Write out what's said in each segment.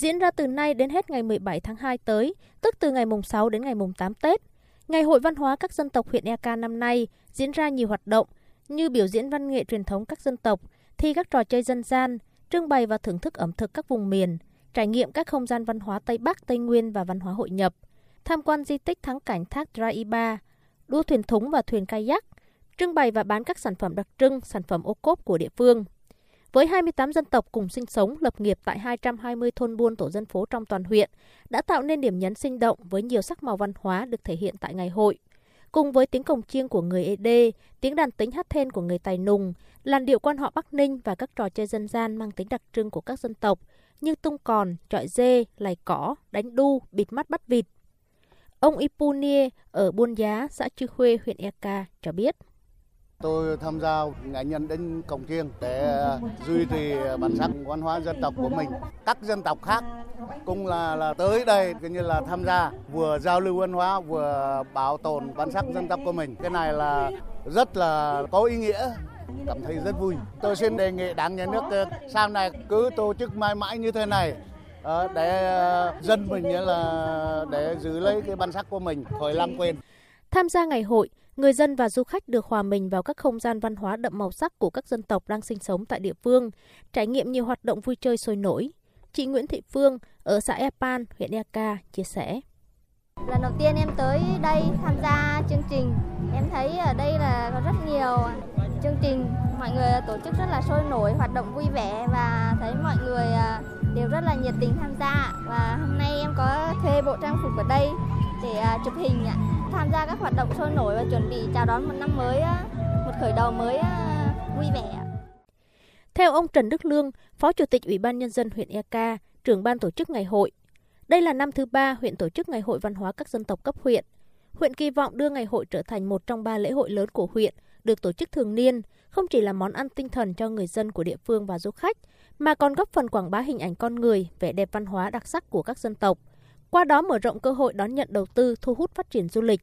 diễn ra từ nay đến hết ngày 17 tháng 2 tới, tức từ ngày mùng 6 đến ngày mùng 8 Tết. Ngày hội văn hóa các dân tộc huyện Eka năm nay diễn ra nhiều hoạt động như biểu diễn văn nghệ truyền thống các dân tộc, thi các trò chơi dân gian, trưng bày và thưởng thức ẩm thực các vùng miền, trải nghiệm các không gian văn hóa Tây Bắc, Tây Nguyên và văn hóa hội nhập, tham quan di tích thắng cảnh thác Draiba, đua thuyền thúng và thuyền kayak, trưng bày và bán các sản phẩm đặc trưng, sản phẩm ô cốp của địa phương. Với 28 dân tộc cùng sinh sống, lập nghiệp tại 220 thôn buôn tổ dân phố trong toàn huyện, đã tạo nên điểm nhấn sinh động với nhiều sắc màu văn hóa được thể hiện tại ngày hội. Cùng với tiếng cồng chiêng của người ED, tiếng đàn tính hát then của người Tài Nùng, làn điệu quan họ Bắc Ninh và các trò chơi dân gian mang tính đặc trưng của các dân tộc như tung còn, trọi dê, lày cỏ, đánh đu, bịt mắt bắt vịt. Ông Ipunie ở Buôn Giá, xã Chư Khuê, huyện Eka cho biết. Tôi tham gia nghệ nhân đến cổng chiêng để ờ, duy trì bản sắc văn hóa dân tộc của mình. Các dân tộc khác cũng là là tới đây coi như là tham gia vừa giao lưu văn hóa vừa bảo tồn bản sắc dân tộc của mình. Cái này là rất là có ý nghĩa cảm thấy rất vui. Tôi xin đề nghị đảng nhà nước ờ, sau này cứ tổ chức mãi mãi như thế này ờ, để dân mình là để giữ lấy cái bản sắc của mình khỏi lãng quên. Tham gia ngày hội, người dân và du khách được hòa mình vào các không gian văn hóa đậm màu sắc của các dân tộc đang sinh sống tại địa phương, trải nghiệm nhiều hoạt động vui chơi sôi nổi. Chị Nguyễn Thị Phương ở xã Epan, huyện Eka chia sẻ. Lần đầu tiên em tới đây tham gia chương trình, em thấy ở đây là có rất nhiều chương trình, mọi người tổ chức rất là sôi nổi, hoạt động vui vẻ và thấy mọi người à, đều rất là nhiệt tình tham gia. Và hôm nay em có thuê bộ trang phục ở đây để à, chụp hình tham gia các hoạt động sôi nổi và chuẩn bị chào đón một năm mới, à, một khởi đầu mới à, vui vẻ. Theo ông Trần Đức Lương, Phó Chủ tịch Ủy ban Nhân dân huyện Eka, trưởng ban tổ chức ngày hội, đây là năm thứ ba huyện tổ chức Ngày hội Văn hóa các dân tộc cấp huyện. Huyện kỳ vọng đưa ngày hội trở thành một trong ba lễ hội lớn của huyện, được tổ chức thường niên, không chỉ là món ăn tinh thần cho người dân của địa phương và du khách, mà còn góp phần quảng bá hình ảnh con người, vẻ đẹp văn hóa đặc sắc của các dân tộc. Qua đó mở rộng cơ hội đón nhận đầu tư, thu hút phát triển du lịch.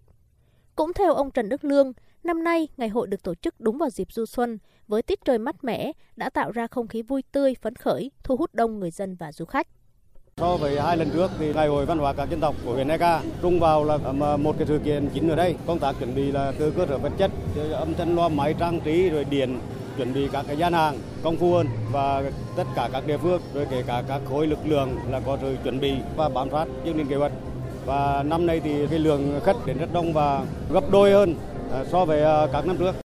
Cũng theo ông Trần Đức Lương, năm nay ngày hội được tổ chức đúng vào dịp du xuân, với tiết trời mát mẻ đã tạo ra không khí vui tươi, phấn khởi, thu hút đông người dân và du khách. So với hai lần trước thì ngày hội văn hóa các dân tộc của huyện Eka trung vào là à, một cái sự kiện chính ở đây. Công tác chuẩn bị là từ cơ sở vật chất, âm thanh loa máy trang trí rồi điện chuẩn bị các cái gian hàng, công phu hơn và tất cả các địa phương, rồi kể cả các khối lực lượng là có sự chuẩn bị và bám sát chương trình kế hoạch và năm nay thì cái lượng khách đến rất đông và gấp đôi hơn à, so với à, các năm trước.